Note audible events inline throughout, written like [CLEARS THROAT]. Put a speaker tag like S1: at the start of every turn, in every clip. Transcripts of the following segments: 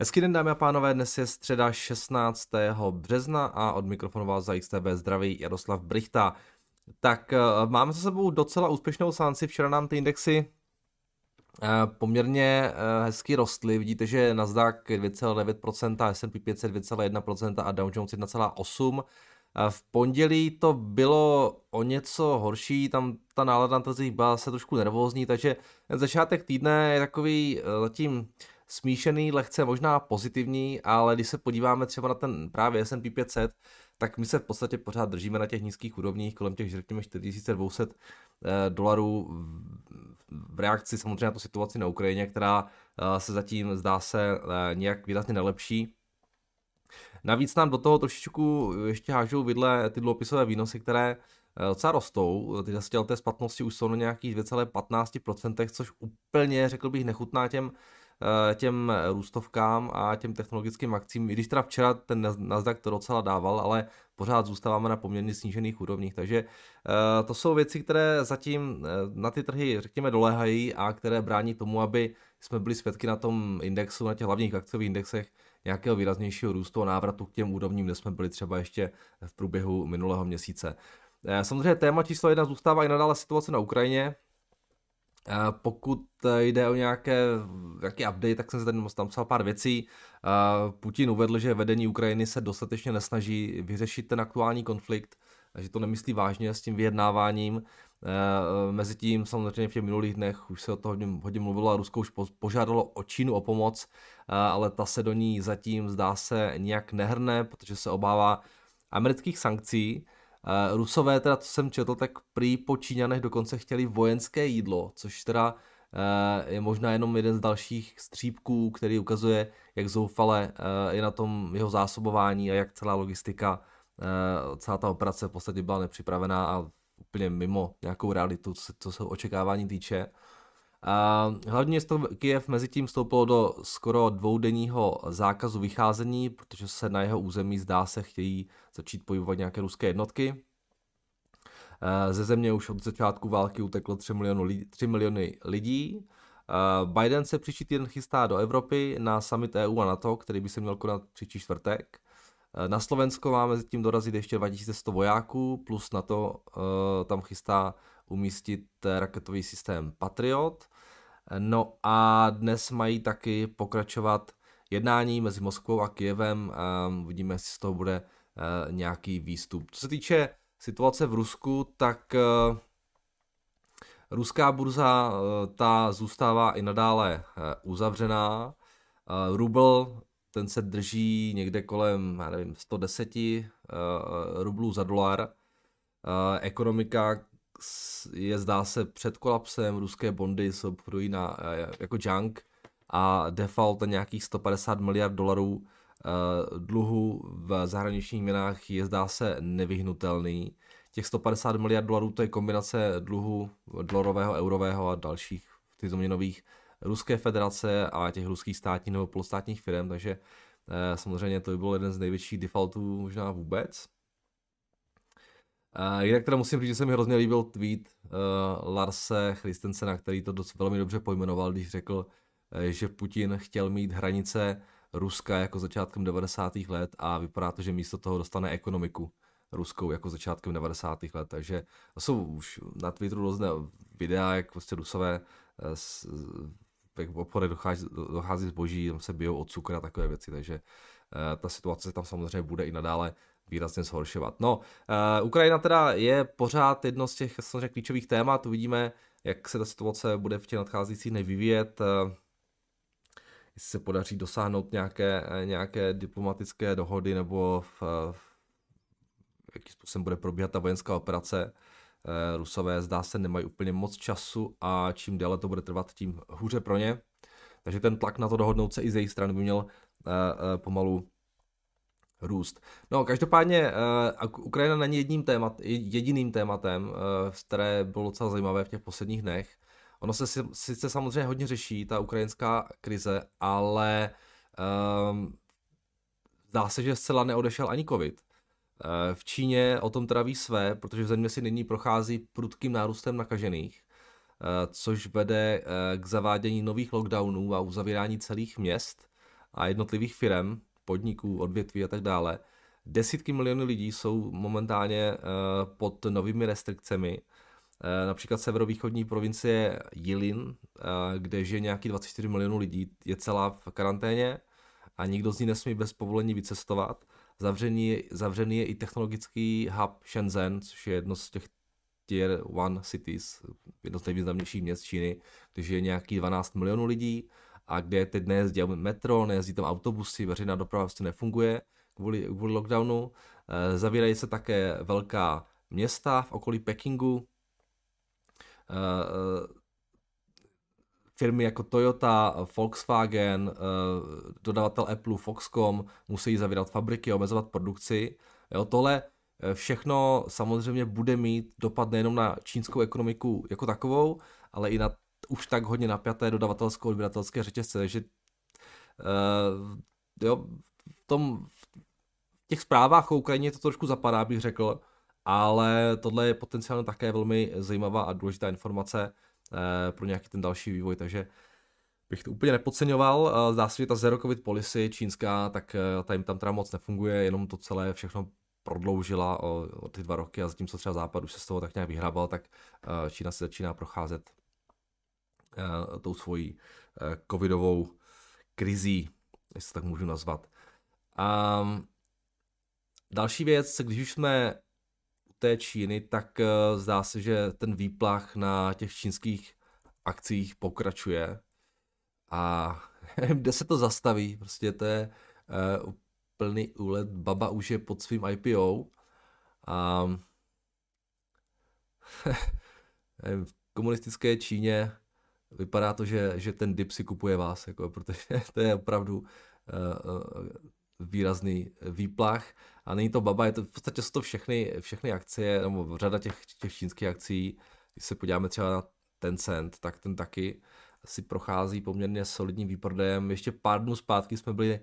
S1: Hezký den dámy a pánové, dnes je středa 16. března a od mikrofonu vás za XTB zdraví Jaroslav Brichta. Tak eh, máme za sebou docela úspěšnou sánci, včera nám ty indexy eh, poměrně eh, hezky rostly, vidíte, že Nasdaq 2,9%, S&P 500 2,1% a Dow Jones 1,8%. V pondělí to bylo o něco horší, tam ta nálada na trzích byla se trošku nervózní, takže začátek týdne je takový zatím smíšený, lehce možná pozitivní, ale když se podíváme třeba na ten právě S&P 500, tak my se v podstatě pořád držíme na těch nízkých úrovních, kolem těch, řekněme, 4200 eh, dolarů v reakci samozřejmě na tu situaci na Ukrajině, která eh, se zatím zdá se eh, nějak výrazně nelepší. Navíc nám do toho trošičku ještě hážou vidle ty dluhopisové výnosy, které docela rostou. Ty desetileté splatnosti už jsou na nějakých 2,15%, což úplně, řekl bych, nechutná těm těm růstovkám a těm technologickým akcím, i když teda včera ten Nasdaq to docela dával, ale pořád zůstáváme na poměrně snížených úrovních, takže eh, to jsou věci, které zatím eh, na ty trhy, řekněme, doléhají a které brání tomu, aby jsme byli svědky na tom indexu, na těch hlavních akciových indexech, nějakého výraznějšího růstu a návratu k těm úrovním, kde jsme byli třeba ještě v průběhu minulého měsíce. Samozřejmě téma číslo jedna zůstává i nadále situace na Ukrajině, pokud jde o nějaké, nějaký update, tak jsem se tady tam psal pár věcí. Putin uvedl, že vedení Ukrajiny se dostatečně nesnaží vyřešit ten aktuální konflikt, že to nemyslí vážně s tím vyjednáváním. Mezitím samozřejmě v těch minulých dnech už se o toho hodně, hodně mluvilo a Rusko už požádalo o Čínu o pomoc, ale ta se do ní zatím zdá se nějak nehrne, protože se obává amerických sankcí, Rusové, teda co jsem četl, tak prý po Číňanech dokonce chtěli vojenské jídlo, což teda uh, je možná jenom jeden z dalších střípků, který ukazuje, jak zoufale uh, je na tom jeho zásobování a jak celá logistika, celá ta operace v podstatě byla nepřipravená a úplně mimo nějakou realitu, co se, očekávání týče. Hlavně město Kiev mezi tím vstoupilo do skoro dvoudenního zákazu vycházení, protože se na jeho území zdá se chtějí začít pohybovat nějaké ruské jednotky. Ze země už od začátku války uteklo 3 miliony, lidí, 3 miliony lidí. Biden se příští týden chystá do Evropy na summit EU a NATO, který by se měl konat příští čtvrtek. Na Slovensko máme zatím dorazit ještě 2100 vojáků, plus na to tam chystá umístit raketový systém Patriot. No a dnes mají taky pokračovat jednání mezi Moskvou a Kijevem. Uvidíme, jestli z toho bude eh, nějaký výstup. Co se týče situace v Rusku, tak eh, ruská burza eh, ta zůstává i nadále uzavřená. Rubl ten se drží někde kolem, já nevím, 110 rublů za dolar. Ekonomika je zdá se před kolapsem, ruské bondy se obchodují na, eh, jako junk a default nějakých 150 miliard dolarů eh, dluhu v zahraničních měnách je zdá se nevyhnutelný. Těch 150 miliard dolarů to je kombinace dluhu dolarového, eurového a dalších tyzoměnových Ruské federace a těch ruských státních nebo polostátních firm, takže eh, samozřejmě to by byl jeden z největších defaultů možná vůbec. Uh, jinak teda musím říct, že se mi hrozně líbil tweet Larse Christensena, který to dost velmi dobře pojmenoval, když řekl, že Putin chtěl mít hranice Ruska jako začátkem 90. let a vypadá to, že místo toho dostane ekonomiku ruskou jako začátkem 90. let, takže jsou už na Twitteru různé videa, jak prostě Rusové s, jak v obchodech dochází, dochází zboží, tam se bijou od cukru a takové věci, takže ta situace tam samozřejmě bude i nadále výrazně zhoršovat. No, uh, Ukrajina teda je pořád jedno z těch samozřejmě klíčových témat, uvidíme, jak se ta situace bude v těch nadcházejících dnech vyvíjet, jestli se podaří dosáhnout nějaké, nějaké diplomatické dohody nebo v, v jakým způsobem bude probíhat ta vojenská operace. Uh, Rusové zdá se nemají úplně moc času a čím déle to bude trvat, tím hůře pro ně. Takže ten tlak na to dohodnout se i z jejich strany by měl uh, pomalu růst. No, každopádně Ukrajina není jedním témat, jediným tématem, které bylo docela zajímavé v těch posledních dnech. Ono se sice samozřejmě hodně řeší, ta ukrajinská krize, ale um, zdá se, že zcela neodešel ani covid. Uh, v Číně o tom teda ví své, protože v země si nyní prochází prudkým nárůstem nakažených, uh, což vede uh, k zavádění nových lockdownů a uzavírání celých měst a jednotlivých firm, podniků, odvětví a tak dále. Desítky milionů lidí jsou momentálně pod novými restrikcemi. Například severovýchodní provincie Jilin, kde žije nějaký 24 milionů lidí, je celá v karanténě a nikdo z ní nesmí bez povolení vycestovat. Zavřený, zavřený je i technologický hub Shenzhen, což je jedno z těch tier one cities, jedno z nejvýznamnějších měst Číny, kde je nějaký 12 milionů lidí a kde teď nejezdí metro, nejezdí tam autobusy, veřejná doprava prostě nefunguje kvůli, kvůli lockdownu. E, zavírají se také velká města v okolí Pekingu. E, firmy jako Toyota, Volkswagen, dodavatel Apple, Foxconn musí zavírat fabriky, omezovat produkci. Jo, tohle Eh, všechno samozřejmě bude mít dopad nejenom na čínskou ekonomiku jako takovou, ale i na už tak hodně napjaté dodavatelsko-odběratelské řetězce, takže uh, jo, v tom v těch zprávách o Ukrajině to trošku zapadá, bych řekl, ale tohle je potenciálně také velmi zajímavá a důležitá informace uh, pro nějaký ten další vývoj, takže bych to úplně nepodceňoval. Zdá se, že ta zero covid policy čínská, tak ta jim tam teda moc nefunguje, jenom to celé všechno prodloužila o, o ty dva roky a zatímco třeba Západ už se z toho tak nějak vyhrabal, tak eh, Čína se začíná procházet tou svojí covidovou krizí, jestli to tak můžu nazvat. Um, další věc, když už jsme té Číny, tak uh, zdá se, že ten výplach na těch čínských akcích pokračuje. A [LAUGHS] kde se to zastaví, prostě to je uh, plný úlet, Baba už je pod svým IPO a v [LAUGHS] komunistické Číně vypadá to, že, že ten dip si kupuje vás, jako, protože [LAUGHS] to je opravdu uh, výrazný výplach a není to Baba, je to v podstatě jsou to všechny, všechny akcie, nebo řada těch, těch čínských akcí, když se podíváme třeba na Tencent, tak ten taky si prochází poměrně solidním výprodejem. Ještě pár dnů zpátky jsme byli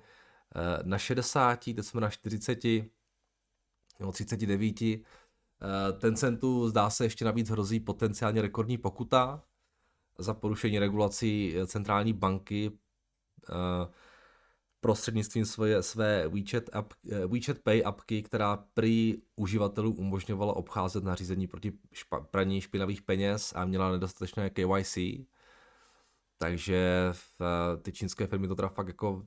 S1: Eh, na 60, teď jsme na 40, nebo 39. Tencentu zdá se ještě navíc hrozí potenciálně rekordní pokuta za porušení regulací centrální banky eh, prostřednictvím své, své WeChat, app, eh, WeChat Pay appky, která prý uživatelů umožňovala obcházet nařízení proti špa, praní špinavých peněz a měla nedostatečné KYC. Takže v, ty čínské firmy to teda fakt jako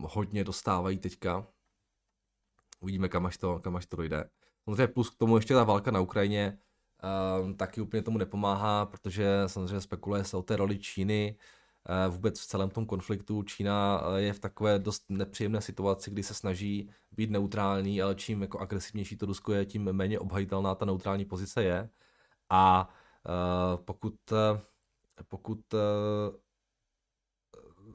S1: hodně dostávají teďka. Uvidíme, kam až to, kam až to dojde. Samozřejmě plus k tomu ještě ta válka na Ukrajině um, taky úplně tomu nepomáhá, protože samozřejmě spekuluje se o té roli Číny. Uh, vůbec v celém tom konfliktu Čína eh, je v takové dost nepříjemné situaci, kdy se snaží být neutrální, ale čím jako agresivnější to Rusko je, tím méně obhajitelná ta neutrální pozice je. A uh, pokud, pokud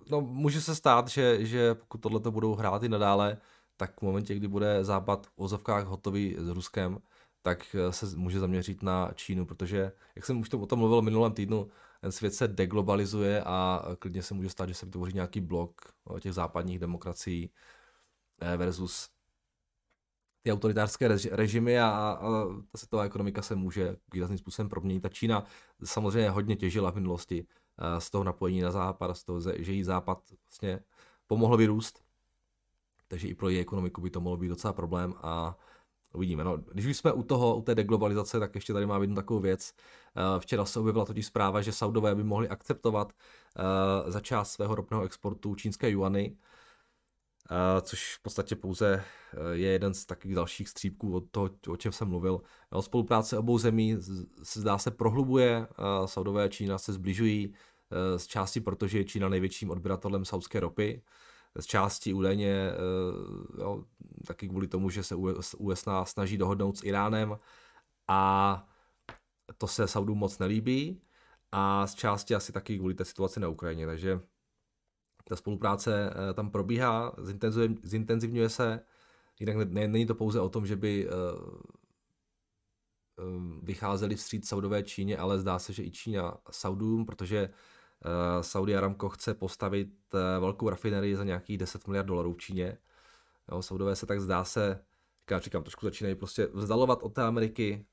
S1: no, může se stát, že, že pokud tohle to budou hrát i nadále, tak v momentě, kdy bude západ v ozovkách hotový s Ruskem, tak eh, se může zaměřit na Čínu, protože, jak jsem už to o tom mluvil minulém týdnu, ten svět se deglobalizuje a klidně se může stát, že se vytvoří nějaký blok těch západních demokracií eh, versus ty autoritářské režimy a, a ta světová ekonomika se může výrazným způsobem proměnit. Ta Čína samozřejmě hodně těžila v minulosti Eh, z toho napojení na západ, z toho, že jí západ vlastně pomohl vyrůst. Takže i pro její ekonomiku by to mohlo být docela problém a uvidíme. No, když už jsme u toho, u té deglobalizace, tak ještě tady mám jednu takovou věc. Eh, včera se objevila totiž zpráva, že Saudové by mohli akceptovat eh, za část svého ropného exportu čínské juany, což v podstatě pouze je jeden z takových dalších střípků od toho, o čem jsem mluvil. Spolupráce obou zemí se zdá se prohlubuje, Saudové a Čína se zbližují, z části protože je Čína největším odběratelem saudské ropy, z části údajně jo, taky kvůli tomu, že se USA snaží dohodnout s Iránem a to se Saudům moc nelíbí a z části asi taky kvůli té situaci na Ukrajině, takže ta spolupráce eh, tam probíhá, zintenzivňuje se, jinak není to pouze o tom, že by eh, eh, vycházeli vstříc Saudové Číně, ale zdá se, že i Čína Saudům, protože Saudi Aramco chce postavit velkou rafinerii za nějakých 10 miliard dolarů v Číně. Jo, Saudové se tak zdá se, já říkám, trošku začínají prostě vzdalovat od té Ameriky,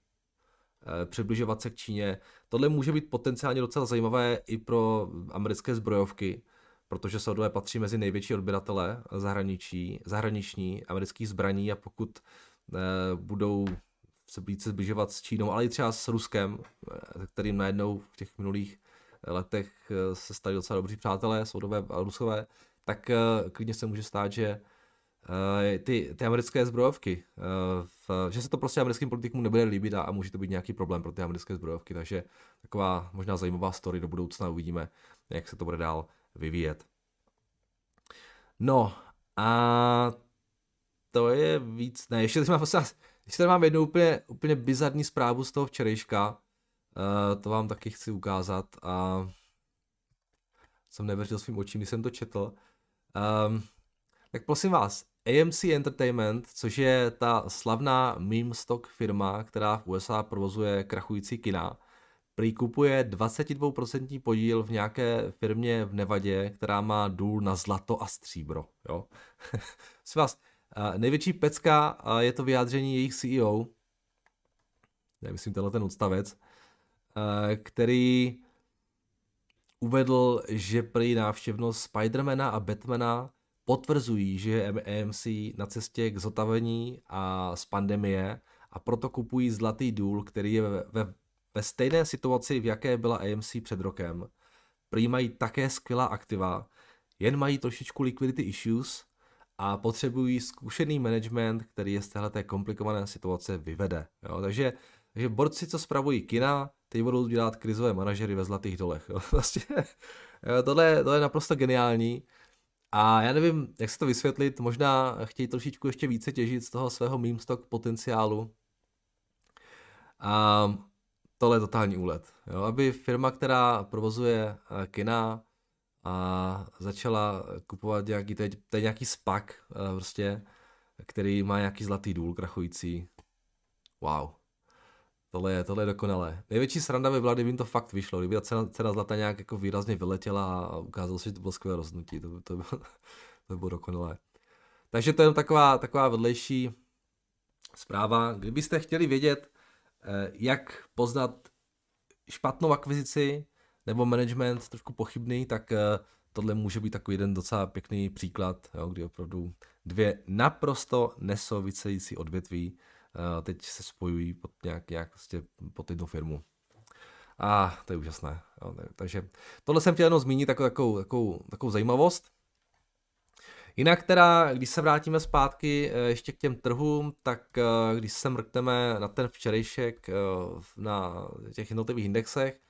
S1: přibližovat se k Číně. Tohle může být potenciálně docela zajímavé i pro americké zbrojovky, protože Saudové patří mezi největší odběratele zahraničí, zahraniční amerických zbraní a pokud eh, budou se více zbližovat s Čínou, ale i třeba s Ruskem, eh, kterým najednou v těch minulých letech eh, se stali docela dobří přátelé, Saudové a Rusové, tak klidně se může stát, že ty, ty americké zbrojovky, že se to prostě americkým politikům nebude líbit a, a může to být nějaký problém pro ty americké zbrojovky, takže taková možná zajímavá story do budoucna uvidíme, jak se to bude dál vyvíjet. No a to je víc, ne, ještě tady mám, [LAUGHS] ještě tady mám jednu úplně, úplně bizarní zprávu z toho včerejška, uh, to vám taky chci ukázat a jsem nevěřil svým očím, když jsem to četl. Um, tak prosím vás, AMC Entertainment, což je ta slavná meme stock firma, která v USA provozuje krachující kina, prý kupuje 22% podíl v nějaké firmě v Nevadě, která má důl na zlato a stříbro. Jo? [LAUGHS] vás, největší pecka je to vyjádření jejich CEO, myslím tenhle ten odstavec, který uvedl, že prý návštěvnost Spidermana a Batmana potvrzují, že je AMC na cestě k zotavení a z pandemie a proto kupují Zlatý důl, který je ve, ve, ve stejné situaci, v jaké byla AMC před rokem. Prý mají také skvělá aktiva, jen mají trošičku liquidity issues a potřebují zkušený management, který je z této komplikované situace vyvede. Jo? Takže, takže borci, co spravují kina, teď budou dělat krizové manažery ve Zlatých dolech. Jo? [LAUGHS] Vlastně, tohle, tohle je naprosto geniální. A já nevím, jak se to vysvětlit, možná chtějí trošičku ještě více těžit z toho svého meme stock potenciálu. A tohle je totální úlet. Jo? Aby firma, která provozuje eh, kina a začala kupovat nějaký, teď, teď nějaký spak, eh, prostě, který má nějaký zlatý důl krachující. Wow. Tohle je, tohle je dokonalé. Největší sranda by byla, kdyby jim to fakt vyšlo, kdyby ta cena, cena zlata nějak jako výrazně vyletěla a ukázalo se, že to bylo skvělé rozhodnutí. To, to, by, [LAUGHS] to by bylo dokonalé. Takže to je taková, taková vedlejší zpráva. Kdybyste chtěli vědět, eh, jak poznat špatnou akvizici nebo management trošku pochybný, tak eh, tohle může být takový jeden docela pěkný příklad, jo, kdy opravdu dvě naprosto nesouvisející odvětví teď se spojují pod nějak, nějak prostě pod jednu firmu. A to je úžasné. Takže tohle jsem chtěl jenom zmínit jako takovou, takovou, takovou zajímavost. Jinak teda, když se vrátíme zpátky eh, ještě k těm trhům, tak eh, když se mrkneme na ten včerejšek na těch jednotlivých indexech,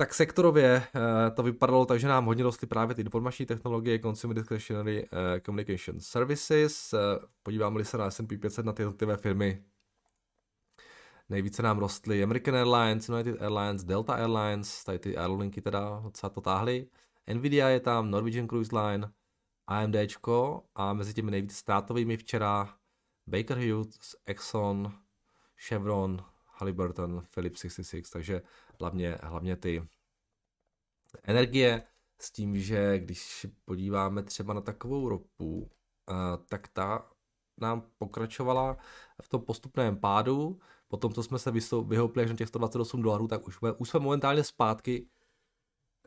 S1: tak sektorově uh, to vypadalo tak, že nám hodně rostly právě ty informační technologie, Consumer Discretionary uh, Communication Services. Uh, podíváme-li se na S&P 500 na ty jednotlivé firmy, nejvíce nám rostly American Airlines, United Airlines, Delta Airlines, tady ty aerolinky teda docela to táhly. Nvidia je tam, Norwegian Cruise Line, AMDčko a mezi těmi nejvíce ztrátovými včera Baker Hughes, Exxon, Chevron, Halliburton, Philips 66, takže hlavně, hlavně ty energie s tím, že když podíváme třeba na takovou ropu, tak ta nám pokračovala v tom postupném pádu, potom co jsme se vyhoupli až na těch 128 dolarů, tak už jsme, už jsme momentálně zpátky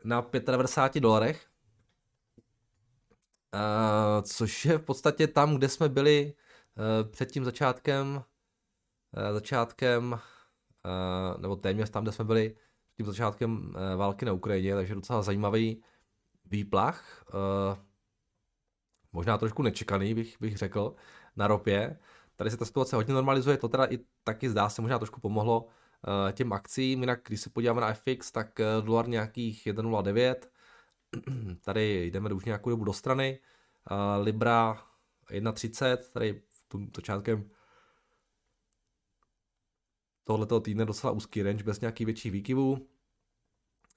S1: na 95 dolarech, což je v podstatě tam, kde jsme byli e, před tím začátkem, začátkem Eh, nebo téměř tam, kde jsme byli tím začátkem eh, války na Ukrajině, takže docela zajímavý výplach, eh, možná trošku nečekaný, bych, bych řekl, na ropě. Tady se ta situace hodně normalizuje, to teda i taky zdá se možná trošku pomohlo těm akcím, jinak když se podíváme na FX, tak dolar nějakých 1,09, [CLEARS THROAT] tady jdeme už nějakou dobu do strany, Libra 1,30, tady v tom začátkem tohletoho týdne docela úzký range bez nějakých větších výkyvů.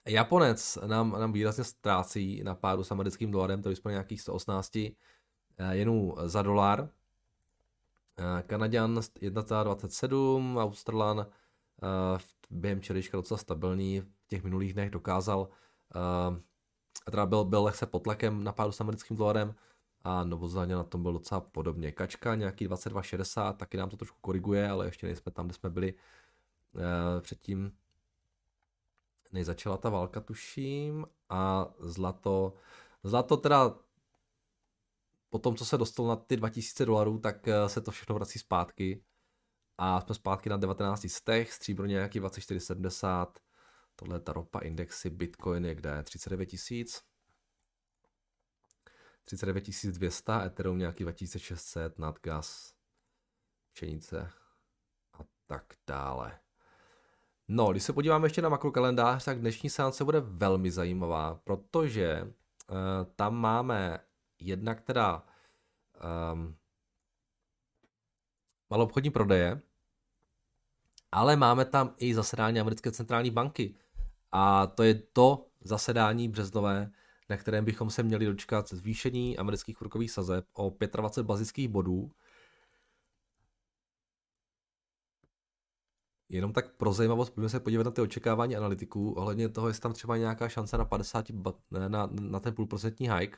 S1: Japonec nám, nám výrazně ztrácí na pádu s americkým dolarem, to jsme nějakých 118 eh, jenů za dolar. Eh, Kanaděn 1,27, Australan eh, během včerejška docela stabilní, v těch minulých dnech dokázal, teda byl, byl lehce pod tlakem na pádu s americkým dolarem a Novozélandě na tom byl docela podobně. Kačka nějaký 22,60, taky nám to trošku koriguje, ale ještě nejsme tam, kde jsme byli předtím, než začala ta válka, tuším, a zlato, Zlato teda po tom, co se dostal na ty 2000 dolarů, tak eh, se to všechno vrací zpátky. A jsme zpátky na 19 stech, stříbro nějaký 2470, tohle je ta ropa indexy, Bitcoin je kde? 39 tisíc. 39 200, Ethereum nějaký 2600, nadgas, pšenice a tak dále. No, když se podíváme ještě na makrokalendář, tak dnešní seance bude velmi zajímavá, protože uh, tam máme jedna, která um, malou obchodní prodeje, ale máme tam i zasedání americké centrální banky. A to je to zasedání březnové, na kterém bychom se měli dočkat zvýšení amerických úrokových sazeb o 25 bazických bodů. Jenom tak pro zajímavost, pojďme se podívat na ty očekávání analytiků ohledně toho, jestli tam třeba nějaká šance na 50, na, na ten půlprocentní hike.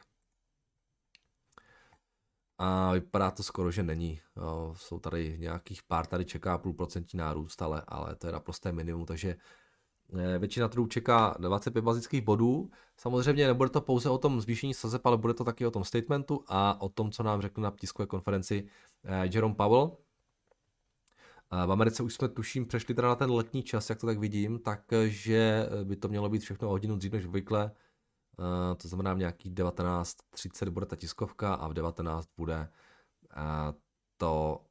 S1: A vypadá to skoro, že není. Jsou tady nějakých pár, tady čeká půlprocentní nárůst, ale, ale to je naprosté minimum, takže eh, většina trhů čeká 25 bazických bodů. Samozřejmě nebude to pouze o tom zvýšení sazeb, ale bude to taky o tom statementu a o tom, co nám řekl na tiskové konferenci eh, Jerome Powell. V Americe už jsme tuším přešli teda na ten letní čas, jak to tak vidím, takže by to mělo být všechno o hodinu dřív než obvykle. Uh, to znamená v nějaký 19.30 bude ta tiskovka a v 19 bude uh, to,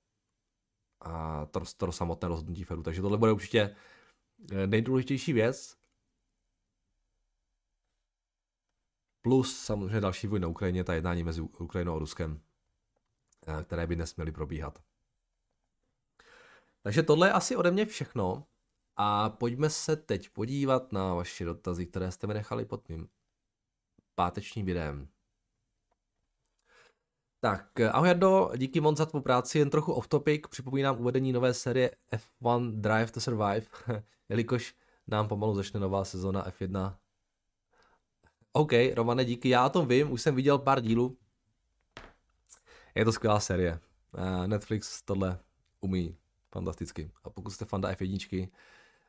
S1: to, to samotné rozhodnutí Fedu. Takže tohle bude určitě nejdůležitější věc. Plus samozřejmě další vojna na Ukrajině, ta jednání mezi Ukrajinou a Ruskem, které by dnes měly probíhat. Takže tohle je asi ode mě všechno. A pojďme se teď podívat na vaše dotazy, které jste mi nechali pod mým pátečním videem. Tak, ahoj Jardo, díky moc za tvou práci, jen trochu off topic, připomínám uvedení nové série F1 Drive to Survive, [LAUGHS] jelikož nám pomalu začne nová sezona F1. OK, Romane, díky, já o tom vím, už jsem viděl pár dílů. Je to skvělá série. Eh, Netflix tohle umí fantasticky. A pokud jste fanda F1,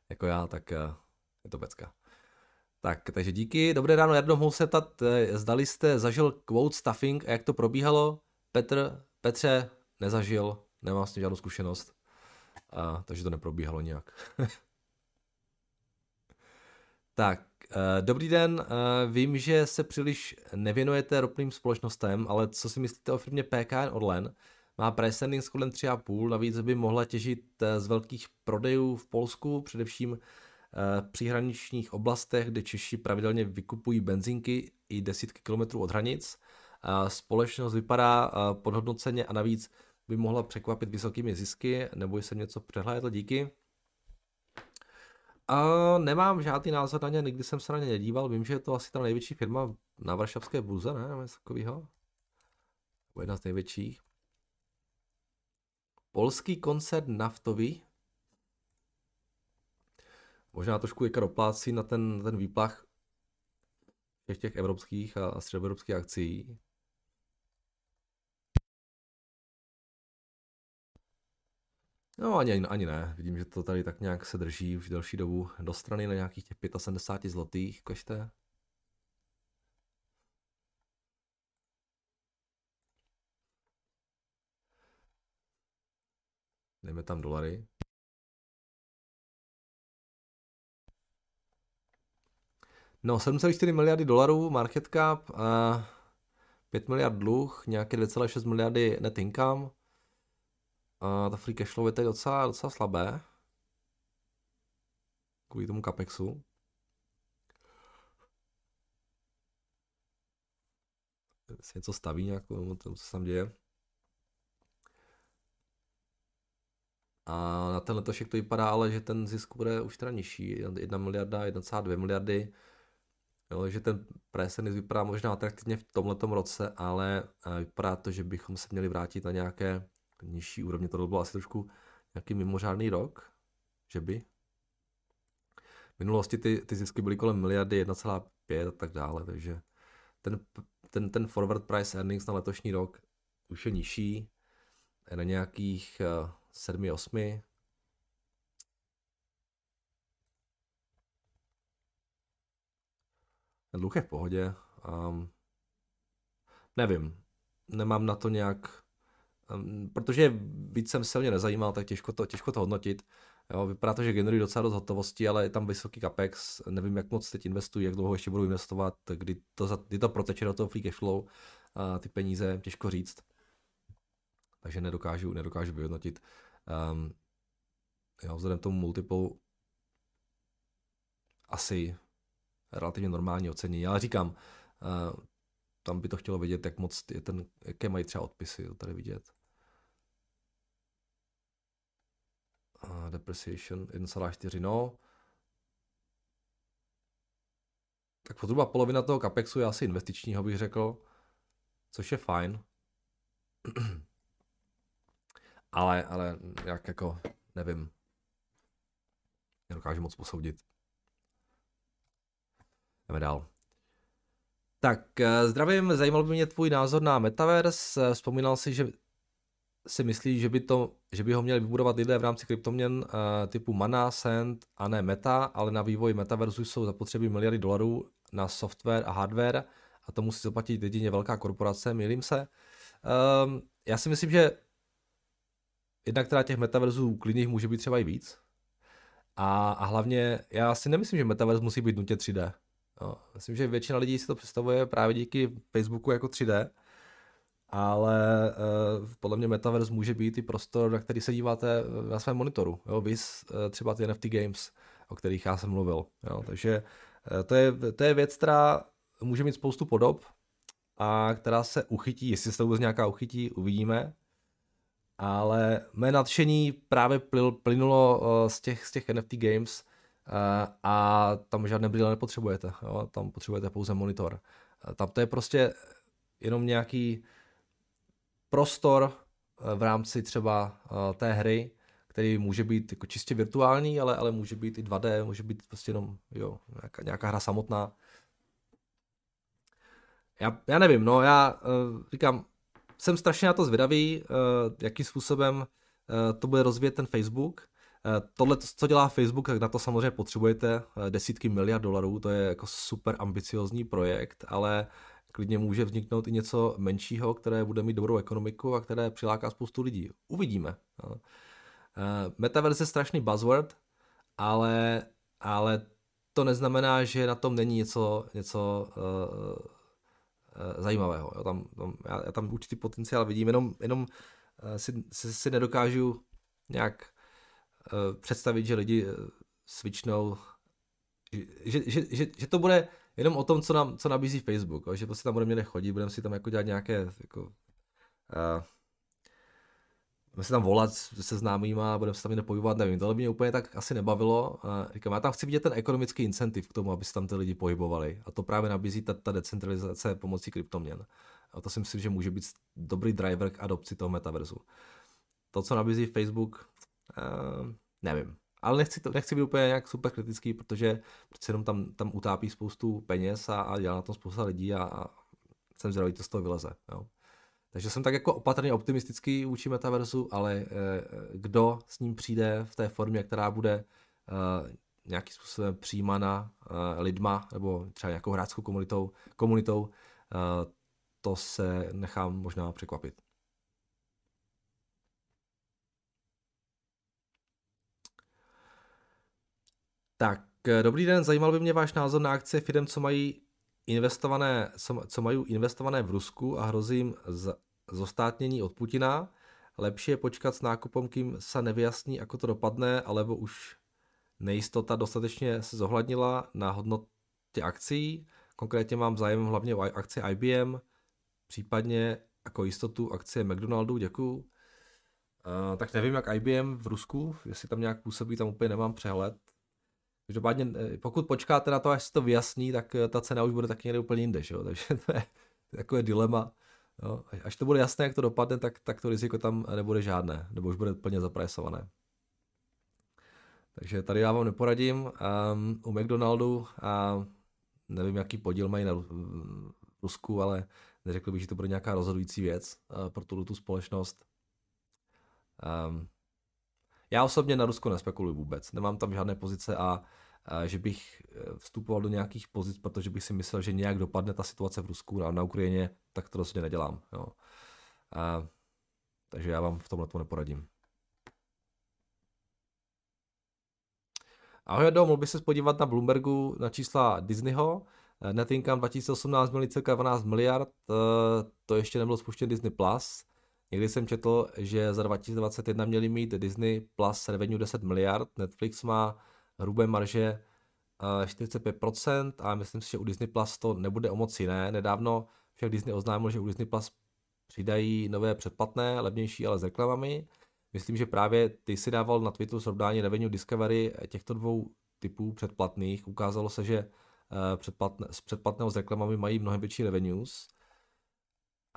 S1: jako já, tak eh, je to pecka. Tak, takže díky. Dobré ráno, Jardo, mohu se ptat, eh, zdali jste zažil quote stuffing a jak to probíhalo? Petr, Petře, nezažil, nemám s tím žádnou zkušenost, a, takže to neprobíhalo nějak. [LAUGHS] tak, uh, dobrý den, vím, že se příliš nevěnujete ropným společnostem, ale co si myslíte o firmě PKN Orlen? Má price earnings kolem 3,5, navíc by mohla těžit z velkých prodejů v Polsku, především Eh, příhraničních oblastech, kde Češi pravidelně vykupují benzinky i desítky kilometrů od hranic. Společnost vypadá eh, podhodnoceně a navíc by mohla překvapit vysokými zisky, nebo jsem něco přehlédl, díky. A nemám žádný názor na ně, nikdy jsem se na ně nedíval, vím, že je to asi ta největší firma na Varšavské burze, ne, takového. Jedna z největších. Polský koncert naftový, možná trošku jako doplácí na ten, na ten výplach těch, těch evropských a středoevropských akcí. No ani, ani ne, vidím, že to tady tak nějak se drží už delší dobu do strany na nějakých těch 75 zlotých, košte. Dejme tam dolary. No, 7,4 miliardy dolarů market cap, a 5 miliard dluh, nějaké 2,6 miliardy net income. A ta free cash flow je teď docela, docela slabé. Kvůli tomu capexu. Se něco staví nějak tomu, co se tam děje. A na ten letošek to vypadá ale, že ten zisk bude už teda nižší. 1 miliarda, 1,2 miliardy. Jo, že ten Presenis vypadá možná atraktivně v tomto roce, ale eh, vypadá to, že bychom se měli vrátit na nějaké nižší úrovně. To bylo asi trošku nějaký mimořádný rok, že by. V minulosti ty, ty zisky byly kolem miliardy 1,5 a tak dále, takže ten, ten, ten forward price earnings na letošní rok už je nižší, je na nějakých 7-8, eh, Ten dluh je v pohodě. Um, nevím, nemám na to nějak, um, protože víc jsem se ně nezajímal, tak těžko to, těžko to hodnotit. Jo, vypadá to, že generují docela dost hotovosti, ale je tam vysoký capex, nevím, jak moc teď investují, jak dlouho ještě budou investovat, kdy to, kdy to proteče do toho free cash flow, a ty peníze, těžko říct. Takže nedokážu, nedokážu vyhodnotit. Um, jo, vzhledem tomu multiple asi relativně normální ocenění, ale říkám, uh, tam by to chtělo vidět, jak moc je ten, jaké mají třeba odpisy, to tady vidět. Uh, depreciation 1,4, no. Tak zhruba polovina toho capexu je asi investičního, bych řekl, což je fajn. [CLEARS THROAT] ale, ale jak jako, nevím, nedokážu moc posoudit. Jdeme dál. Tak, eh, zdravím, zajímal by mě tvůj názor na Metaverse. Vzpomínal si, že si myslíš, že by, to, že by ho měli vybudovat lidé v rámci kryptoměn uh, typu Mana, Sand a ne Meta, ale na vývoj Metaversu jsou zapotřebí miliardy dolarů na software a hardware a to musí zaplatit jedině velká korporace, milím se. Um, já si myslím, že jednak teda těch metaverzů klidných může být třeba i víc. A, a hlavně já si nemyslím, že metaverz musí být nutně 3D. No, myslím, že většina lidí si to představuje právě díky Facebooku jako 3D, ale uh, podle mě Metaverse může být i prostor, na který se díváte eh, na svém monitoru. Jo, vys uh, třeba ty NFT Games, o kterých já jsem mluvil. Jo, takže uh, to, je, to je věc, která může mít spoustu podob a která se uchytí, jestli se vůbec nějaká uchytí, uvidíme. Ale mé nadšení právě plynulo z těch, z těch NFT Games, Eh, a tam žádné brýle nepotřebujete, jo? tam potřebujete pouze monitor. Eh, tam to je prostě jenom nějaký prostor eh, v rámci třeba té hry, který může být jako čistě virtuální, ale, ale může být i 2D, může být prostě jenom jo, nějaká, nějaká hra samotná. Já, já nevím, no já říkám, jsem strašně na to zvědavý, uh, jakým způsobem uh, to bude rozvíjet ten Facebook, Eh, tohle, co dělá Facebook, tak na to samozřejmě potřebujete eh, desítky miliard dolarů, to je jako super ambiciozní projekt, ale klidně může vzniknout i něco menšího, které bude mít dobrou ekonomiku a které přiláká spoustu lidí. Uvidíme. Eh, metaverse je strašný buzzword, ale, ale to neznamená, že na tom není něco, něco zajímavého. Jo, tam, tam, já, já tam určitý potenciál vidím, jenom, jenom uh, si, si, si nedokážu nějak Eh, představit, že lidi eh, switchnou, že, že, že, že to bude jenom o tom, co, nám, co nabízí Facebook, že prostě tam budeme někde chodit, budeme si tam jako dělat nějaké jako, uh, budeme si tam volat se známýma, budeme se tam někde pohybovat, nevím, tohle mě úplně tak asi nebavilo. Říkám, já tam chci vidět ten ekonomický incentiv k tomu, aby se tam ty lidi pohybovali. A to právě nabízí ta, ta decentralizace pomocí kryptoměn. A to si myslím, že může být dobrý driver k adopci toho metaverzu. To, co nabízí Facebook, Uh, nevím. Ale nechci, to, nechci být úplně nějak super kritický, protože přece jenom tam, tam utápí spoustu peněz a, a dělá na tom spousta lidí a, a jsem zvědavý, to z toho vyleze. Jo. Takže jsem tak jako opatrně optimistický vůči metaverzu, ale eh, kdo s ním přijde v té formě, která bude eh, nějakým způsobem přijímána eh, lidma nebo třeba nějakou hráčskou komunitou, komunitou to se nechám možná překvapit. Tak, dobrý den, zajímal by mě váš názor na akcie firm, co mají investované, co mají investované v Rusku a hrozí jim zostátnění od Putina. Lepší je počkat s nákupem, kým se nevyjasní, jako to dopadne, alebo už nejistota dostatečně se zohlednila na hodnotě akcí. Konkrétně mám zájem hlavně o akci IBM, případně jako jistotu akcie McDonaldu, děkuju. Uh, tak nevím, jak IBM v Rusku, jestli tam nějak působí, tam úplně nemám přehled. Každopádně, eh, pokud počkáte na to, až se to vyjasní, tak eh, ta cena už bude taky někde úplně jinde, že jo? [LAUGHS] takže to je takové dilema. Jo? Až to bude jasné, jak to dopadne, tak, tak to riziko tam nebude žádné, nebo už bude plně zapresované. Takže tady já vám neporadím. Um, u McDonaldu a nevím, jaký podíl mají na Rusku, ale neřekl bych, že to bude nějaká rozhodující věc uh, pro tu, tu společnost. Um, já osobně na Rusko nespekuluji vůbec. Nemám tam žádné pozice a že bych vstupoval do nějakých pozic, protože bych si myslel, že nějak dopadne ta situace v Rusku a na Ukrajině, tak to rozhodně nedělám. Jo. A, takže já vám v tomhle neporadím. Ahoj, Ado, mohl by se podívat na Bloombergu na čísla Disneyho. Net income 2018 měli cirka 12 miliard, to ještě nebylo spuštěn Disney+. Plus. Někdy jsem četl, že za 2021 měli mít Disney Plus revenue 10 miliard, Netflix má hrubé marže 45% a myslím si, že u Disney Plus to nebude o moc jiné. Nedávno však Disney oznámil, že u Disney Plus přidají nové předplatné, levnější, ale s reklamami. Myslím, že právě ty si dával na Twitteru srovnání revenue Discovery těchto dvou typů předplatných. Ukázalo se, že eh, předplatné, z předplatného s reklamami mají mnohem větší revenues.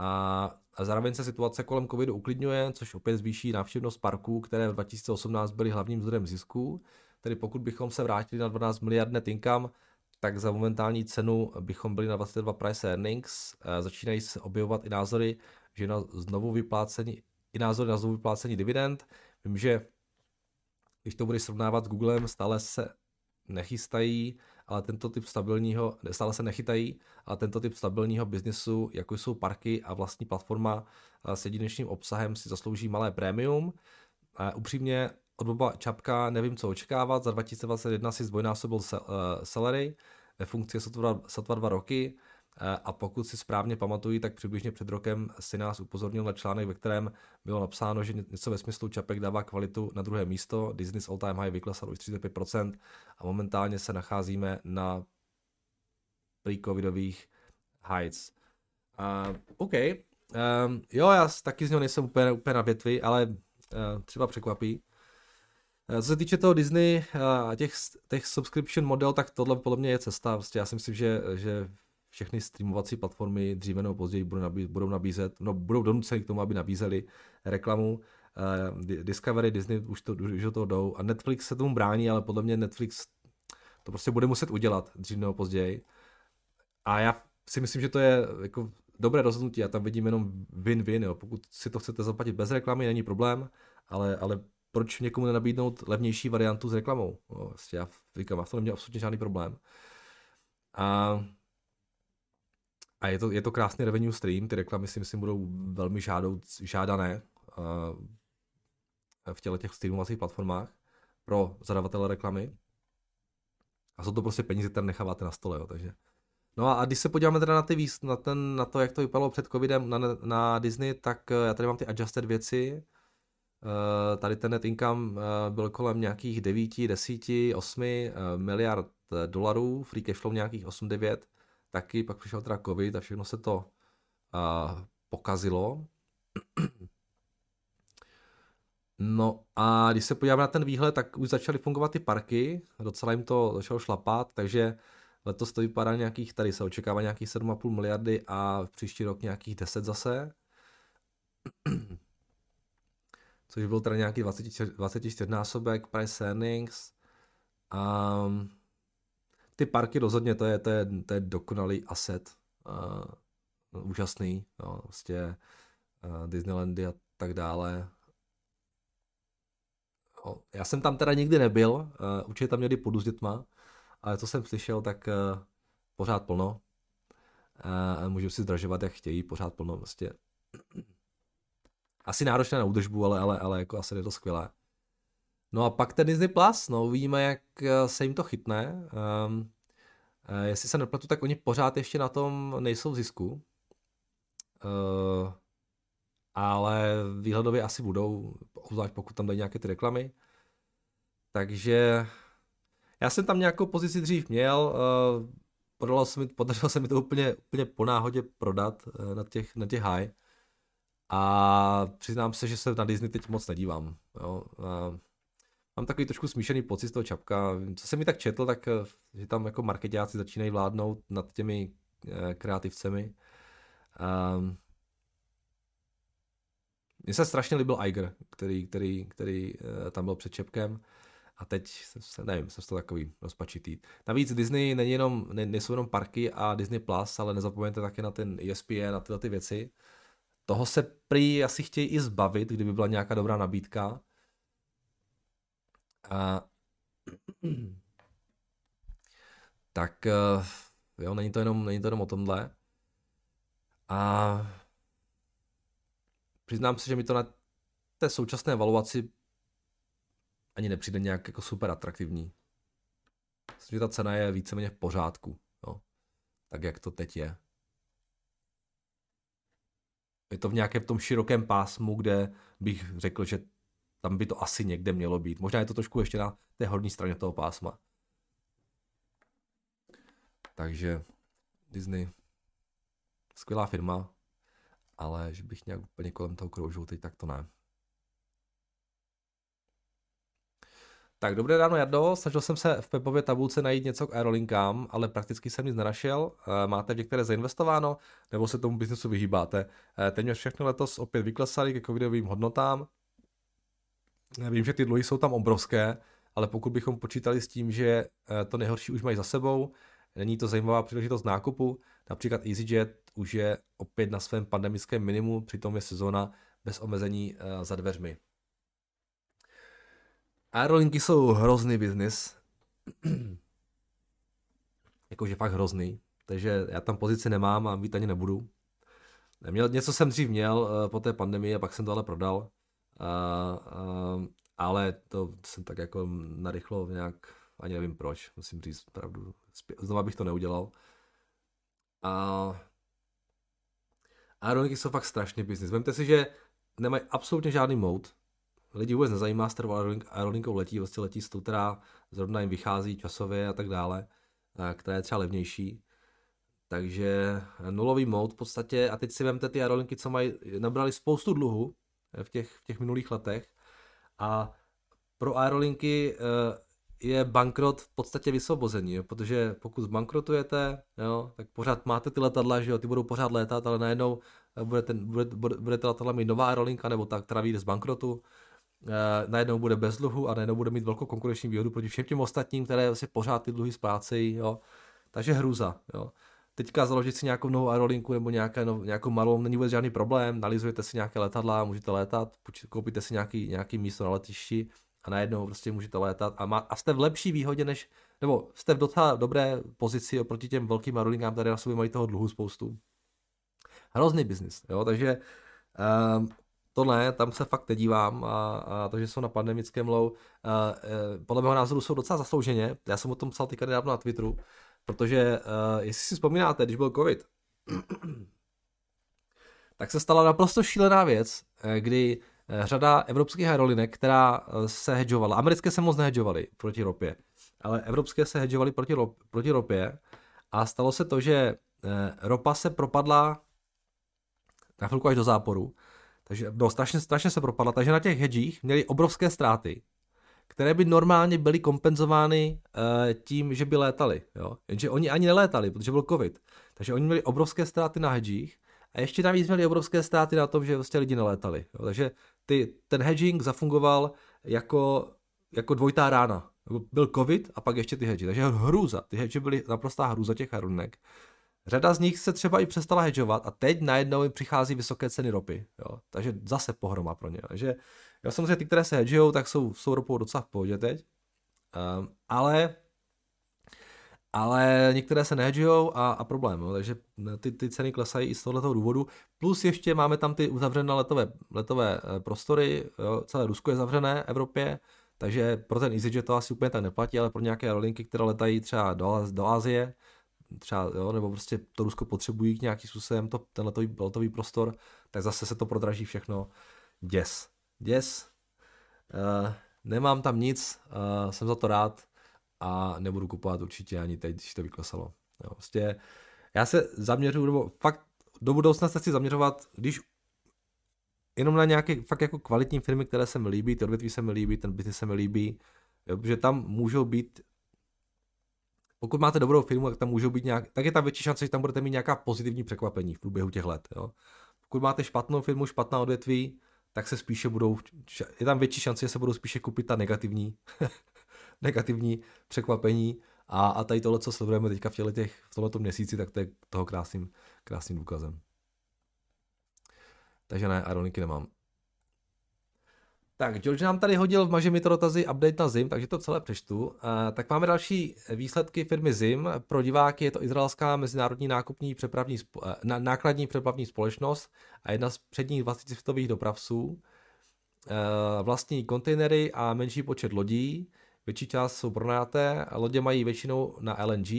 S1: A, a zároveň se situace kolem covidu uklidňuje, což opět zvýší návštěvnost parků, které v 2018 byly hlavním zdrojem zisku. Tedy pokud bychom se vrátili na 12 miliard net income, tak za momentální cenu bychom byli na 22 price earnings. Začínají se objevovat i názory, že na znovu vyplácení, i názory na znovu vyplácení dividend. Vím, že když to bude srovnávat s Googlem, stále se nechystají, ale tento typ stabilního, stále se nechytají, ale tento typ stabilního biznesu, jako jsou parky a vlastní platforma eh, s jedinečným obsahem, si zaslouží malé prémium. A upřímně od Boba Čapka nevím, co očekávat. Za 2021 si zdvojnásobil salary ve funkci sotva, sotva dva roky a pokud si správně pamatuju, tak přibližně před rokem si nás upozornil na článek, ve kterém bylo napsáno, že něco ve smyslu Čapek dává kvalitu na druhé místo, Disney's all time high vyklesal už 35% a momentálně se nacházíme na pre-covidových heights. Uh, OK, um, jo, já taky z něho nejsem úplně, úplně na větvi, ale uh, třeba překvapí. Co se týče toho Disney a těch, těch subscription model, tak tohle podle mě je cesta. Vlastně já si myslím, že, že všechny streamovací platformy dříve nebo později budou nabízet, budou, nabízet, no, budou donuceny k tomu, aby nabízeli reklamu. Uh, Discovery, Disney už, to, už toho jdou a Netflix se tomu brání, ale podle mě Netflix to prostě bude muset udělat dřív nebo později. A já si myslím, že to je jako dobré rozhodnutí. Já tam vidím jenom win-win. Jo. Pokud si to chcete zaplatit bez reklamy, není problém, ale, ale proč někomu nenabídnout levnější variantu s reklamou? No, vlastně já říkám, já to neměl absolutně žádný problém. A, a je, to, je to krásný revenue stream, ty reklamy si myslím budou velmi žádou, žádané v těle těch streamovacích platformách pro zadavatele reklamy. A jsou to prostě peníze, které necháváte na stole, jo, takže. No a, a když se podíváme teda na, ty výst, na, ten, na to, jak to vypadalo před covidem na, na Disney, tak eh, já tady mám ty adjusted věci, Eh, tady ten net income byl kolem nějakých 9, 10, 8 miliard dolarů, free cash flow nějakých 8-9, taky pak přišel teda covid a všechno se to pokazilo. [CLEARS THROAT] No a když se podíváme na ten výhled, tak už začaly fungovat ty parky, docela jim to začalo šlapat, takže letos to vypadá nějakých, tady se očekává nějakých 7,5 miliardy a příští rok nějakých 10 zase [CLEARS THROAT] což byl teda nějaký 24, 24 násobek price earnings. A ty parky rozhodně, to je, to je, to je dokonalý asset. Uh, úžasný, no, prostě uh, Disneylandy a tak dále. No, já jsem tam teda nikdy nebyl, uh, určitě tam měli podu s dětma, ale co jsem slyšel, tak uh, pořád plno. Uh, můžu si zdražovat, jak chtějí, pořád plno, prostě [CLEARS THROAT] asi náročné na údržbu, ale, ale, ale jako asi je to skvělé. No a pak ten Disney Plus, no uvidíme, jak eh, se jim to chytne. Um, jestli se nepletu, tak oni pořád ještě na tom nejsou v zisku. Uh, ale výhledově asi budou, obzvlášť pokud tam dají nějaké ty reklamy. Takže já jsem tam nějakou pozici dřív měl, podalo se mi, podařilo se mi to úplně, úplně po náhodě prodat na těch, na těch high. A přiznám se, že se na Disney teď moc nedívám. Jo. A mám takový trošku smíšený pocit z toho čapka. Co jsem mi tak četl, tak eh, že tam jako marketáci začínají vládnout nad těmi eh, kreativcemi. Um, mně se strašně líbil Iger, který, který, který uh, tam byl před Čepkem. A teď, jsem, nevím, jsem to takový rozpačitý. Navíc Disney není jenom, ne, nejsou jenom parky a Disney Plus, ale nezapomeňte také na ten ESPN a tyhle ty věci. Toho se prý asi chtějí i zbavit, kdyby byla nějaká dobrá nabídka. A... tak eh, jo, není to jenom, není to jenom o tomhle. A přiznám se, že mi to na té současné valuaci ani nepřijde nějak jako super atraktivní. Myslím, že ta cena je víceméně v pořádku, jo. tak jak to teď je. Je to v nějakém tom širokém pásmu, kde bych řekl, že tam by to asi někde mělo být. Možná je to trošku ještě na té horní straně toho pásma. Takže Disney, skvělá firma, ale že bych nějak úplně kolem toho kroužil teď, tak to ne. Tak dobré ráno, Jardo. Snažil jsem se v Pepově tabulce najít něco k aerolinkám, ale prakticky jsem nic nenašel. Eh, máte některé zainvestováno, nebo se tomu biznesu vyhýbáte? Eh, téměř všechny letos opět vyklesaly ke covidovým hodnotám. Eh, vím, že ty dluhy jsou tam obrovské, ale pokud bychom počítali s tím, že to nejhorší už mají za sebou, není to zajímavá příležitost nákupu. Například EasyJet už je opět na svém pandemickém minimu, přitom je sezóna bez omezení za dveřmi. Aerolinky jsou hrozný biznis. [CLEARS THROAT] Jakože fakt hrozný. Takže já tam pozici nemám a mít ani nebudu. Měl, něco jsem dřív měl uh, po té pandemii a pak jsem to ale prodal. Uh, uh, ale to jsem tak jako narychlo nějak, ani nevím proč, musím říct pravdu. Znova bych to neudělal. A aerolinky jsou fakt strašný biznis. Vemte si, že nemají absolutně žádný mode, lidi vůbec nezajímá, s kterou aerolinkou letí, vlastně letí s tou, která zrovna jim vychází časově a tak dále, která je třeba levnější. Takže nulový mod v podstatě, a teď si vemte ty aerolinky, co mají, nabrali spoustu dluhu v těch, v těch minulých letech a pro aerolinky eh, je bankrot v podstatě vysvobození, jo? protože pokud zbankrotujete, jo, tak pořád máte ty letadla, že jo, ty budou pořád létat, ale najednou budete, budete, budete letadla mít nová aerolinka nebo ta, která vyjde z bankrotu, Eh, najednou bude bez dluhu a najednou bude mít velkou konkurenční výhodu proti všem těm ostatním, které si pořád ty dluhy splácejí. Takže hruza, jo. Teďka založit si nějakou novou aerolinku nebo nějaké, no, nějakou malou není vůbec žádný problém, nalizujete si nějaké letadla, můžete létat, koupíte si nějaký, nějaký místo na letišti a najednou prostě můžete létat a, má, a jste v lepší výhodě než, nebo jste v docela dobré pozici oproti těm velkým aerolinkám, které na sobě mají toho dluhu spoustu. Hrozný biznis, jo, takže um, to ne, tam se fakt nedívám a, a to, že jsou na pandemickém low, a, a, e, podle mého názoru jsou docela zaslouženě. Já jsem o tom psal teďka nedávno na Twitteru, protože e, jestli si vzpomínáte, když byl covid, [CLEARS THROAT] tak se stala naprosto šílená věc, e, kdy řada evropských aerolinek, která se hedžovala, americké se moc nehedžovaly proti ropě, ale evropské se hedžovaly proti, proti ropě a stalo se to, že ropa se propadla na chvilku až do záporu takže no, strašně, strašně se propadla. Takže na těch hedžích měli obrovské ztráty, které by normálně byly kompenzovány uh, tím, že by létali. Jo? Jenže oni ani nelétali, protože byl covid. Takže oni měli obrovské ztráty na hedžích a ještě navíc měli obrovské ztráty na tom, že vlastně lidi nelétali. Jo? Takže ty, ten hedging zafungoval jako, jako dvojitá rána. Byl covid a pak ještě ty hedgy. Takže hrůza. Ty hedgy byly naprostá hrůza těch aeronek. Řada z nich se třeba i přestala hedžovat a teď najednou jim přichází vysoké ceny ropy. Jo? Takže zase pohroma pro ně. Takže jo, samozřejmě ty, které se hedžují, tak jsou, jsou ropou docela v pohodě teď. Um, ale ale některé se nehedžují a, a problém, jo? takže ty, ty ceny klesají i z tohoto důvodu. Plus ještě máme tam ty uzavřené letové, letové eh, prostory, jo? celé Rusko je zavřené Evropě, takže pro ten EasyJet to asi úplně tak neplatí, ale pro nějaké rolinky, které letají třeba do, do Asie, třeba, jo, nebo prostě to Rusko potřebují k nějakým způsobem to, ten letový, letový prostor, tak zase se to prodraží všechno. Děs. Děs. Uh, nemám tam nic, uh, jsem za to rád a nebudu kupovat určitě ani teď, když to vyklesalo. Jo, prostě já se zaměřuju, nebo fakt do budoucna se chci zaměřovat, když jenom na nějaké fakt jako kvalitní firmy, které se mi líbí, ty odvětví se mi líbí, ten business se mi líbí, jo, protože tam můžou být pokud máte dobrou firmu, tak tam můžou být nějak, tak je tam větší šance, že tam budete mít nějaká pozitivní překvapení v průběhu těch let. Jo. Pokud máte špatnou firmu, špatná odvětví, tak se spíše budou, je tam větší šance, že se budou spíše kupit ta negativní, [LAUGHS] negativní překvapení a, a tady tohle, co sledujeme teďka v, těch, v tomto měsíci, tak to je toho krásným, krásným důkazem. Takže ne, ironiky nemám. Tak, George nám tady hodil v Maže to dotazy update na ZIM, takže to celé přečtu. Uh, tak máme další výsledky firmy ZIM. Pro diváky je to izraelská mezinárodní nákupní přepravní, uh, nákladní přepravní společnost a jedna z předních 20 světových dopravců. Uh, vlastní kontejnery a menší počet lodí. Větší část jsou pronajaté, lodě mají většinou na LNG,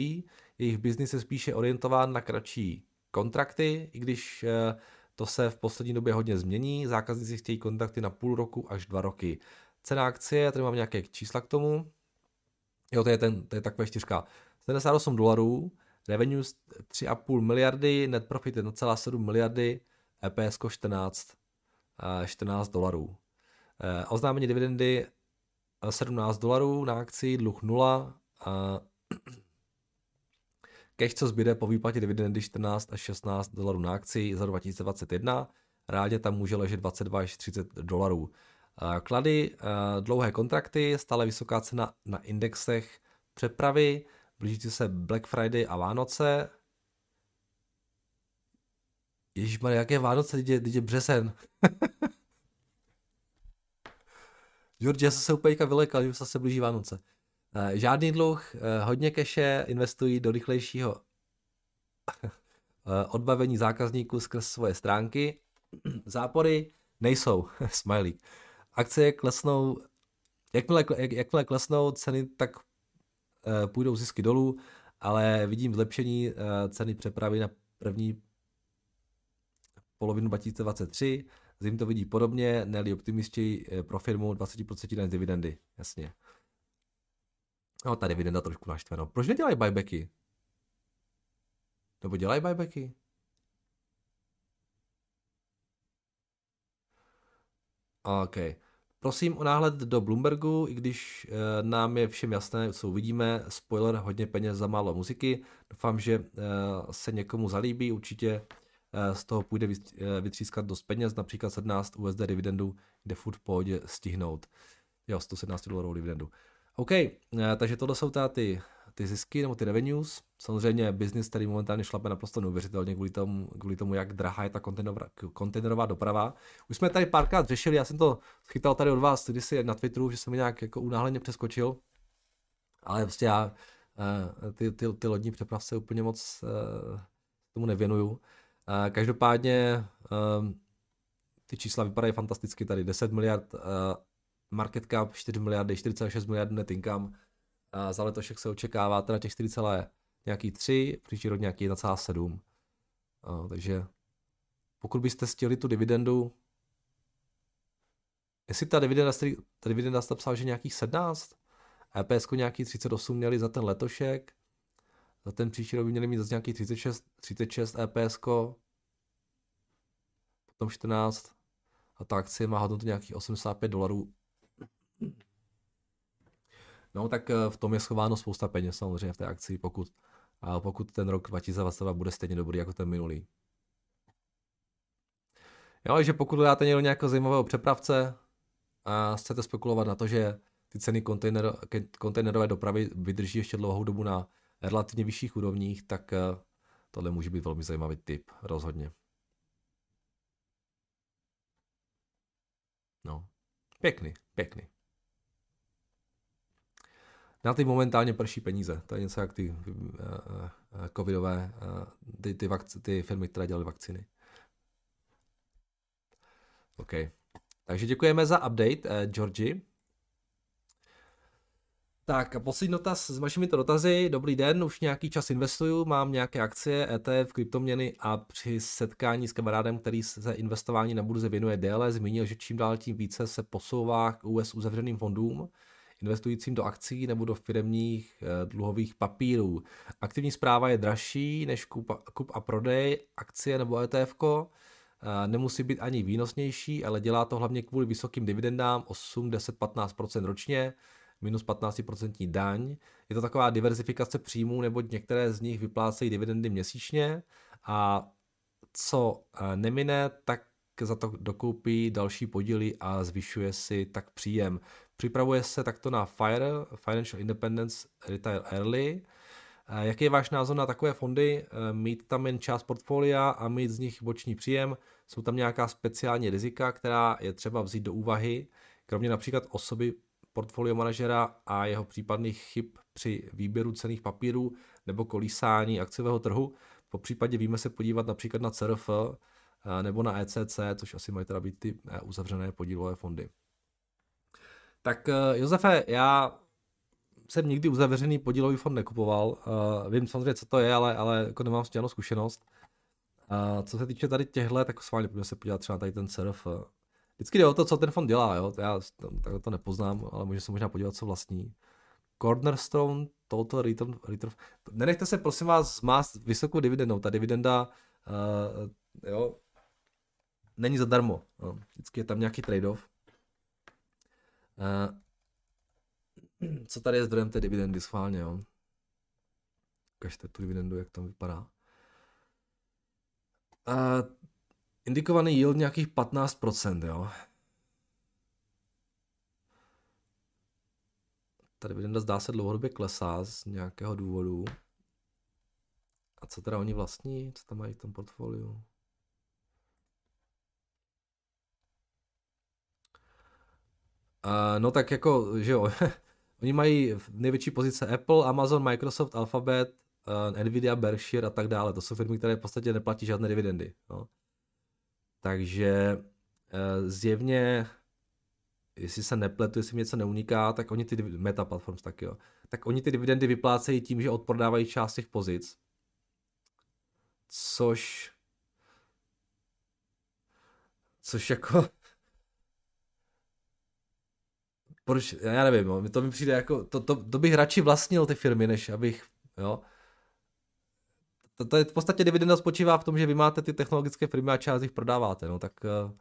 S1: jejich biznis je spíše orientován na kratší kontrakty, i když uh, to se v poslední době hodně změní, zákazníci chtějí kontakty na půl roku až dva roky. Cena akcie, tady mám nějaké čísla k tomu. Jo, to je, ten, to je takové čtyřka. 78 dolarů, revenue 3,5 miliardy, net profit 1,7 miliardy, EPS 14, 14 dolarů. E, oznámení dividendy 17 dolarů na akci, dluh 0, Cash, co zbyde po výplatě dividendy 14 až 16 dolarů na akci za 2021, reálně tam může ležet 22 až 30 dolarů. Klady, dlouhé kontrakty, stále vysoká cena na indexech přepravy, blížící se Black Friday a Vánoce. Ježišmarja, jaké Vánoce, teď je březen. George, [LAUGHS] já jsem se úplně vylekal, že se blíží Vánoce. Eh, žádný dluh, eh, hodně keše, investují do rychlejšího eh, odbavení zákazníků skrz svoje stránky. Zápory nejsou, [LAUGHS] smiley. Akcie klesnou, jakmile, jak, jakmile klesnou ceny, tak půjdou zisky dolů, ale vidím zlepšení ceny přepravy na první polovinu 2023. Zim to vidí podobně, ne optimisti pro firmu 20% dividendy, jasně. No, ta dividenda trošku naštve, no. Proč nedělají buybacky? Nebo dělají buybacky? OK. Prosím o náhled do Bloombergu, i když e, nám je všem jasné, co uvidíme. Spoiler, hodně peněz za málo muziky. Doufám, že e, se někomu zalíbí. Určitě e, z toho půjde vytřískat dost peněz, například 17 USD dividendu, kde furt v pohodě stihnout. Jo, 117 dolarů dividendu. OK, eh, takže tohle jsou ty, ty zisky nebo ty revenues. Samozřejmě business, který momentálně šlape naprosto neuvěřitelně kvůli tomu, kvůli tomu jak drahá je ta kontejnerová doprava. Už jsme tady párkrát řešili, já jsem to chytal tady od vás kdysi na Twitteru, že jsem mi nějak jako unáhleně přeskočil. Ale prostě já eh, ty, ty, ty lodní přepravce úplně moc eh, tomu nevěnuju. Každopádně ty čísla vypadají fantasticky tady. 10 miliard market cap 4 miliardy, 4,6 miliard net income. A za letošek se očekává teda těch 4, nějaký 3, příští rok nějaký 1,7. takže pokud byste chtěli tu dividendu, jestli ta dividenda, ta dividenda jste psal, že nějakých 17, EPS nějaký 38 měli za ten letošek, za ten příští rok by měli mít zase nějaký 36, 36 EPS, potom 14 a ta akcie má hodnotu nějakých 85 dolarů No tak eh, v tom je schováno spousta peněz samozřejmě v té akci, pokud, a pokud ten rok 2022 bude stejně dobrý jako ten minulý. Jo, že pokud dáte někdo nějakého zajímavého přepravce a chcete spekulovat na to, že ty ceny kontejner, kontejnerové dopravy vydrží ještě dlouhou dobu na relativně vyšších úrovních, tak eh, tohle může být velmi zajímavý tip, rozhodně. No, pěkný, pěkný. Na ty momentálně prší peníze. To je něco jak ty uh, uh, covidové, uh, ty, ty, vakc- ty firmy, které dělaly vakcíny. OK. Takže děkujeme za update, uh, Georgi. Tak poslední dotaz s vašimi to dotazy. Dobrý den, už nějaký čas investuju, mám nějaké akcie, ETF, kryptoměny a při setkání s kamarádem, který se investování na burze věnuje déle, zmínil, že čím dál tím více se posouvá k US uzavřeným fondům investujícím do akcí nebo do firmních eh, dluhových papírů. Aktivní zpráva je dražší než kup, a prodej akcie nebo ETF. Eh, nemusí být ani výnosnější, ale dělá to hlavně kvůli vysokým dividendám 8, 10, 15% ročně, minus 15% daň. Je to taková diverzifikace příjmů, neboť některé z nich vyplácejí dividendy měsíčně a co eh, nemine, tak za to dokoupí další podíly a zvyšuje si tak příjem. Připravuje se takto na FIRE, Financial Independence Retire Early. Jaký je váš názor na takové fondy? Eh, mít tam jen část portfolia a mít z nich boční příjem? Jsou tam nějaká speciální rizika, která je třeba vzít do úvahy? kromě například osoby portfolio manažera a jeho případných chyb při výběru cených papírů nebo kolísání akciového trhu. Po případě víme se podívat například na CRF eh, nebo na ECC, což asi mají teda být ty eh, uzavřené podílové fondy. Tak eh, Josefe, já jsem nikdy uzavřený podílový fond nekupoval. Uh, vím samozřejmě, co to je, ale, ale jako nemám s tím zkušenost. Uh, co se týče tady těchhle, tak sválně pojďme se podívat třeba tady ten CRF. Vždycky jde o to, co ten fond dělá, jo? já takhle to nepoznám, ale můžu se možná podívat, co vlastní. Cornerstone Total Return, return. Nenechte se prosím vás zmást vysokou dividendou. Ta dividenda uh, jo, není zadarmo. No. Vždycky je tam nějaký trade-off. [CLEARS THROAT] Co tady je zdrojem té dividendy schválně, jo? Ukažte tu dividendu, jak tam vypadá. Uh, indikovaný yield nějakých 15%, jo? Ta dividenda zdá se dlouhodobě klesá z nějakého důvodu. A co teda oni vlastní? Co tam mají v tom portfoliu? No tak jako, že jo, [LAUGHS] oni mají největší pozice Apple, Amazon, Microsoft, Alphabet, uh, Nvidia, Berkshire a tak dále. To jsou firmy, které v podstatě neplatí žádné dividendy. No. Takže uh, zjevně jestli se nepletu, jestli mi něco neuniká, tak oni ty meta platforms tak jo, tak oni ty dividendy vyplácejí tím, že odprodávají část těch pozic. Což což jako proč, já nevím, no, to mi přijde jako, to, to, to bych radši vlastnil ty firmy, než abych, jo. To, to je v podstatě dividenda spočívá v tom, že vy máte ty technologické firmy a část jich prodáváte, no tak uh,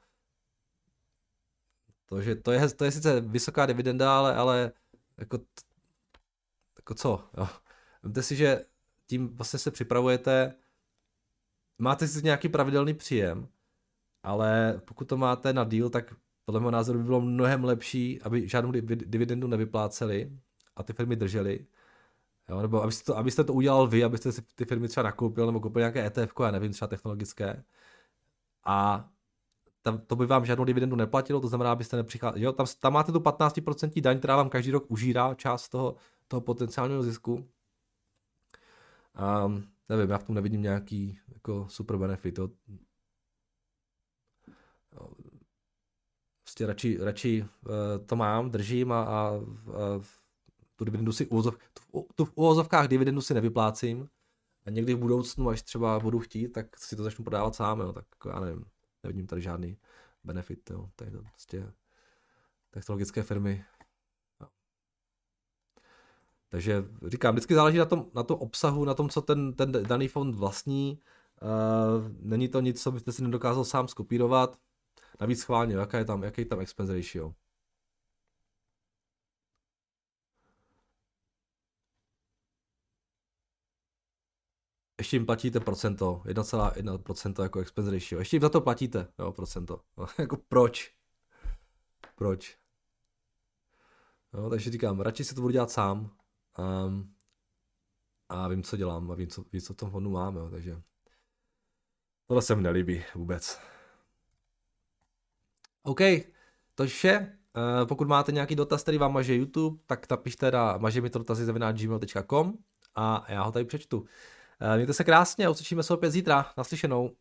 S1: to, že to je, to je sice vysoká dividenda, ale, ale jako, jako co, jo. Vemte si, že tím vlastně se připravujete, máte si nějaký pravidelný příjem, ale pokud to máte na deal, tak podle mého názoru by bylo mnohem lepší, aby žádnou dividendu nevypláceli a ty firmy drželi. Jo, nebo abyste to, abyste to udělal vy, abyste si ty firmy třeba nakoupil nebo koupil nějaké ETF, já nevím, třeba technologické. A tam, to by vám žádnou dividendu neplatilo, to znamená, abyste nepřicházeli. Jo, tam, tam máte tu 15% daň, která vám každý rok užírá část toho, toho potenciálního zisku. Um, nevím, já v tom nevidím nějaký jako super benefit. Jo. Prostě radši, radši uh, to mám, držím a, a, a tu dividendu si uvozov, tu, tu v uvozovkách dividendu si nevyplácím a někdy v budoucnu, až třeba budu chtít, tak si to začnu prodávat sám, jo, tak jako já nevím nevidím tady žádný benefit, jo. Tady to prostě technologické firmy. Jo. Takže říkám, vždycky záleží na tom, na tom obsahu, na tom, co ten, ten daný fond vlastní. Uh, není to nic, co byste si nedokázal sám skopírovat. Navíc schválně, jaká je tam, jaký je tam expense ratio. ještě jim platíte procento, 1,1% jako expense ratio. Ještě jim za to platíte, jo, procento. No, [LAUGHS] jako proč? Proč? No, takže říkám, radši si to budu dělat sám. Um, a vím, co dělám a vím, co, vím, co v tom fondu mám, jo, takže tohle se mi nelíbí vůbec. OK, to je vše. Uh, pokud máte nějaký dotaz, který vám maže YouTube, tak napište na maže mi to dotazy a já ho tady přečtu. Eh, mějte se krásně a uslyšíme se opět zítra. Naslyšenou.